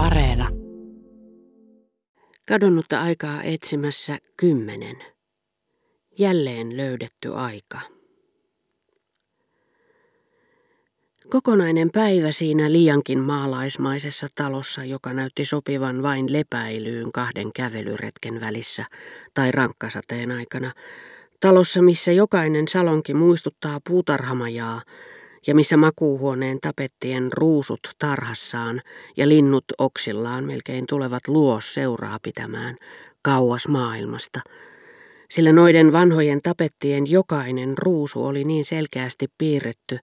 Areena. Kadonnutta aikaa etsimässä kymmenen. Jälleen löydetty aika. Kokonainen päivä siinä liiankin maalaismaisessa talossa, joka näytti sopivan vain lepäilyyn kahden kävelyretken välissä tai rankkasateen aikana. Talossa, missä jokainen salonki muistuttaa puutarhamajaa, ja missä makuuhuoneen tapettien ruusut tarhassaan ja linnut oksillaan melkein tulevat luos seuraa pitämään kauas maailmasta. Sillä noiden vanhojen tapettien jokainen ruusu oli niin selkeästi piirretty,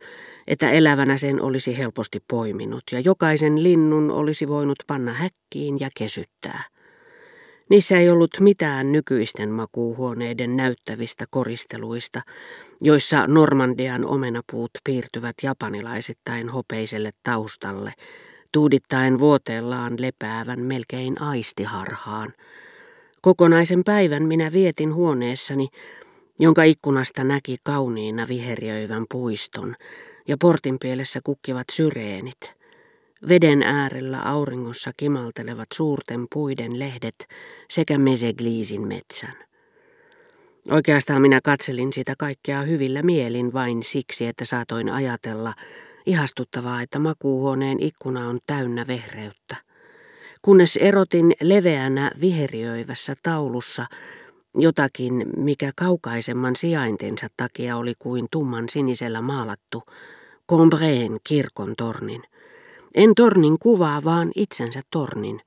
että elävänä sen olisi helposti poiminut ja jokaisen linnun olisi voinut panna häkkiin ja kesyttää. Niissä ei ollut mitään nykyisten makuuhuoneiden näyttävistä koristeluista, joissa Normandian omenapuut piirtyvät japanilaisittain hopeiselle taustalle, tuudittaen vuoteellaan lepäävän melkein aistiharhaan. Kokonaisen päivän minä vietin huoneessani, jonka ikkunasta näki kauniina viheriöivän puiston, ja portin pielessä kukkivat syreenit – Veden äärellä auringossa kimaltelevat suurten puiden lehdet sekä Mesegliisin metsän. Oikeastaan minä katselin sitä kaikkea hyvillä mielin vain siksi, että saatoin ajatella, ihastuttavaa, että makuuhuoneen ikkuna on täynnä vehreyttä. Kunnes erotin leveänä viheriöivässä taulussa jotakin, mikä kaukaisemman sijaintinsa takia oli kuin tumman sinisellä maalattu, Combreen kirkon tornin – en tornin kuvaa, vaan itsensä tornin,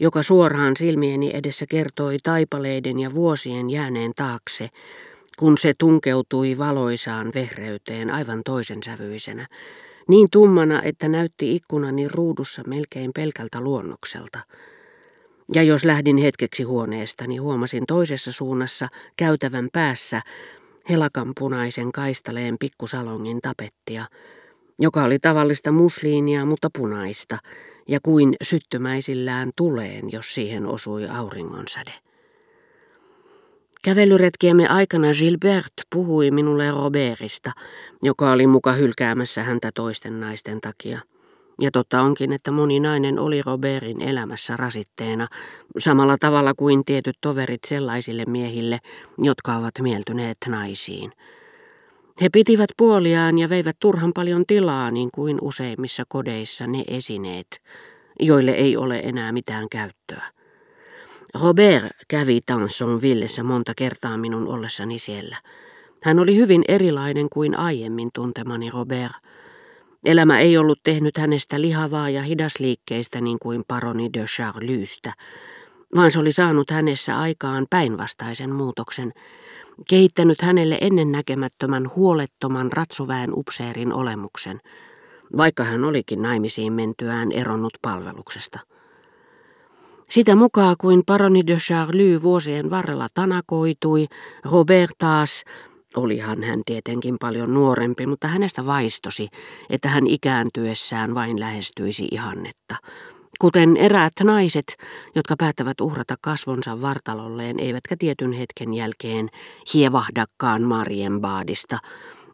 joka suoraan silmieni edessä kertoi taipaleiden ja vuosien jääneen taakse, kun se tunkeutui valoisaan vehreyteen aivan toisen sävyisenä, niin tummana, että näytti ikkunani ruudussa melkein pelkältä luonnokselta. Ja jos lähdin hetkeksi huoneestani, huomasin toisessa suunnassa käytävän päässä helakanpunaisen kaistaleen pikkusalongin tapettia, joka oli tavallista musliinia, mutta punaista, ja kuin syttymäisillään tuleen, jos siihen osui auringonsäde. Kävelyretkiemme aikana Gilbert puhui minulle Robertista, joka oli muka hylkäämässä häntä toisten naisten takia. Ja totta onkin, että moni nainen oli Robertin elämässä rasitteena, samalla tavalla kuin tietyt toverit sellaisille miehille, jotka ovat mieltyneet naisiin. He pitivät puoliaan ja veivät turhan paljon tilaa niin kuin useimmissa kodeissa ne esineet, joille ei ole enää mitään käyttöä. Robert kävi Tansonvillessä monta kertaa minun ollessani siellä. Hän oli hyvin erilainen kuin aiemmin tuntemani Robert. Elämä ei ollut tehnyt hänestä lihavaa ja hidasliikkeistä niin kuin paroni de Charlystä, vaan se oli saanut hänessä aikaan päinvastaisen muutoksen – kehittänyt hänelle ennennäkemättömän huolettoman ratsuväen upseerin olemuksen, vaikka hän olikin naimisiin mentyään eronnut palveluksesta. Sitä mukaan kuin paroni de Charlie vuosien varrella tanakoitui, Robert taas, olihan hän tietenkin paljon nuorempi, mutta hänestä vaistosi, että hän ikääntyessään vain lähestyisi ihannetta, Kuten eräät naiset, jotka päättävät uhrata kasvonsa vartalolleen, eivätkä tietyn hetken jälkeen hievahdakkaan Marienbaadista,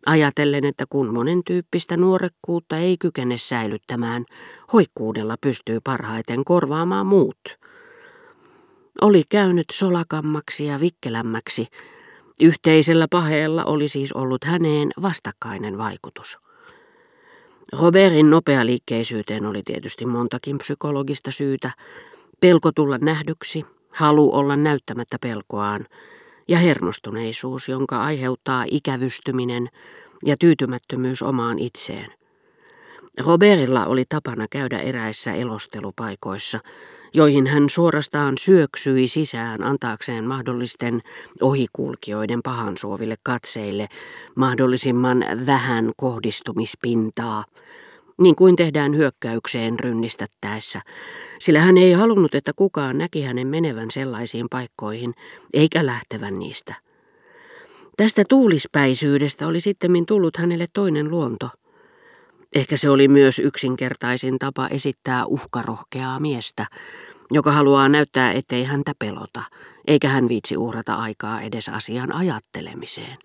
ajatellen, että kun monen tyyppistä nuorekkuutta ei kykene säilyttämään, hoikkuudella pystyy parhaiten korvaamaan muut. Oli käynyt solakammaksi ja vikkelämmäksi. Yhteisellä paheella oli siis ollut häneen vastakkainen vaikutus. Robertin nopealiikkeisyyteen oli tietysti montakin psykologista syytä. Pelko tulla nähdyksi, halu olla näyttämättä pelkoaan ja hermostuneisuus, jonka aiheuttaa ikävystyminen ja tyytymättömyys omaan itseen. Robertilla oli tapana käydä eräissä elostelupaikoissa, joihin hän suorastaan syöksyi sisään antaakseen mahdollisten ohikulkijoiden pahansuoville katseille mahdollisimman vähän kohdistumispintaa, niin kuin tehdään hyökkäykseen rynnistettäessä, sillä hän ei halunnut, että kukaan näki hänen menevän sellaisiin paikkoihin, eikä lähtevän niistä. Tästä tuulispäisyydestä oli sitten tullut hänelle toinen luonto. Ehkä se oli myös yksinkertaisin tapa esittää uhkarohkeaa miestä, joka haluaa näyttää, ettei häntä pelota, eikä hän viitsi uhrata aikaa edes asian ajattelemiseen.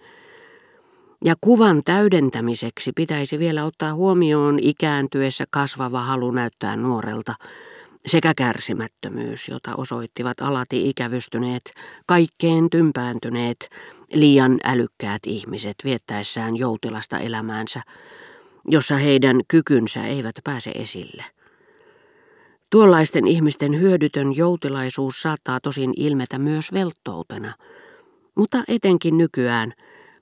Ja kuvan täydentämiseksi pitäisi vielä ottaa huomioon ikääntyessä kasvava halu näyttää nuorelta, sekä kärsimättömyys, jota osoittivat alati ikävystyneet, kaikkeen tympääntyneet, liian älykkäät ihmiset viettäessään joutilasta elämäänsä, jossa heidän kykynsä eivät pääse esille. Tuollaisten ihmisten hyödytön joutilaisuus saattaa tosin ilmetä myös velttoutena, mutta etenkin nykyään,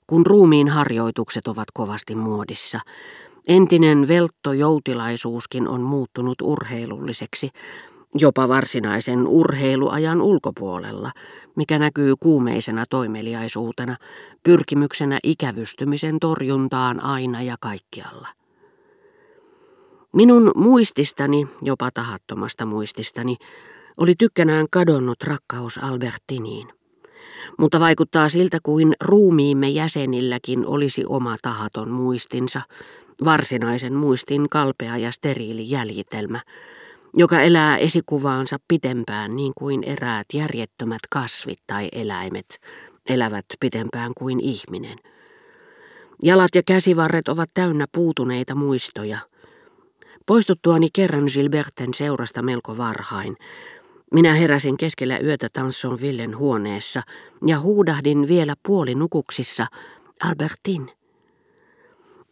kun ruumiin harjoitukset ovat kovasti muodissa, entinen velttojoutilaisuuskin on muuttunut urheilulliseksi, jopa varsinaisen urheiluajan ulkopuolella, mikä näkyy kuumeisena toimeliaisuutena, pyrkimyksenä ikävystymisen torjuntaan aina ja kaikkialla. Minun muististani, jopa tahattomasta muististani, oli tykkänään kadonnut rakkaus Albertiniin. Mutta vaikuttaa siltä kuin ruumiimme jäsenilläkin olisi oma tahaton muistinsa, varsinaisen muistin kalpea ja steriili jäljitelmä, joka elää esikuvaansa pitempään niin kuin eräät järjettömät kasvit tai eläimet elävät pitempään kuin ihminen. Jalat ja käsivarret ovat täynnä puutuneita muistoja. Poistuttuani kerran Gilberten seurasta melko varhain, minä heräsin keskellä yötä Tansson Villen huoneessa ja huudahdin vielä puolinukuksissa, Albertin.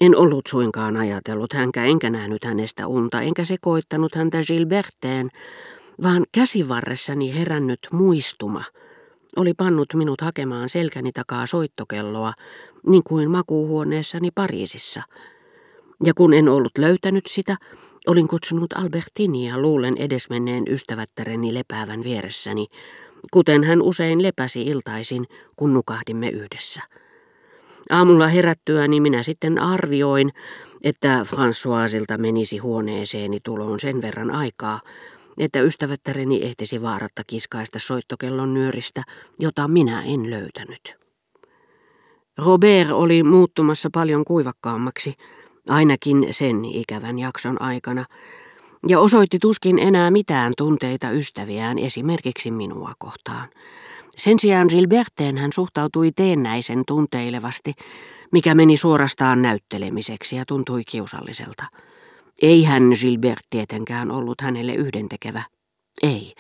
En ollut suinkaan ajatellut hänkä, enkä nähnyt hänestä unta, enkä sekoittanut häntä Gilberteen, vaan käsivarressani herännyt muistuma oli pannut minut hakemaan selkäni takaa soittokelloa, niin kuin makuuhuoneessani Pariisissa. Ja kun en ollut löytänyt sitä, olin kutsunut Albertinia luulen edesmenneen ystävättäreni lepäävän vieressäni, kuten hän usein lepäsi iltaisin, kun nukahdimme yhdessä. Aamulla herättyäni minä sitten arvioin, että Françoisilta menisi huoneeseeni tuloon sen verran aikaa, että ystävättäreni ehtisi vaaratta kiskaista soittokellon nyöristä, jota minä en löytänyt. Robert oli muuttumassa paljon kuivakkaammaksi, ainakin sen ikävän jakson aikana, ja osoitti tuskin enää mitään tunteita ystäviään esimerkiksi minua kohtaan. Sen sijaan Gilberteen hän suhtautui teennäisen tunteilevasti, mikä meni suorastaan näyttelemiseksi ja tuntui kiusalliselta. Ei hän Gilbert tietenkään ollut hänelle yhdentekevä. Ei,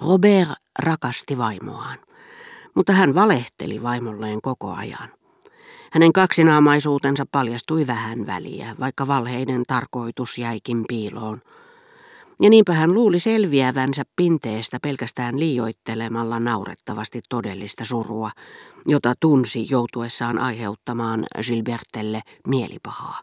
Robert rakasti vaimoaan, mutta hän valehteli vaimolleen koko ajan. Hänen kaksinaamaisuutensa paljastui vähän väliä, vaikka valheiden tarkoitus jäikin piiloon. Ja niinpä hän luuli selviävänsä pinteestä pelkästään liioittelemalla naurettavasti todellista surua, jota tunsi joutuessaan aiheuttamaan Gilbertelle mielipahaa.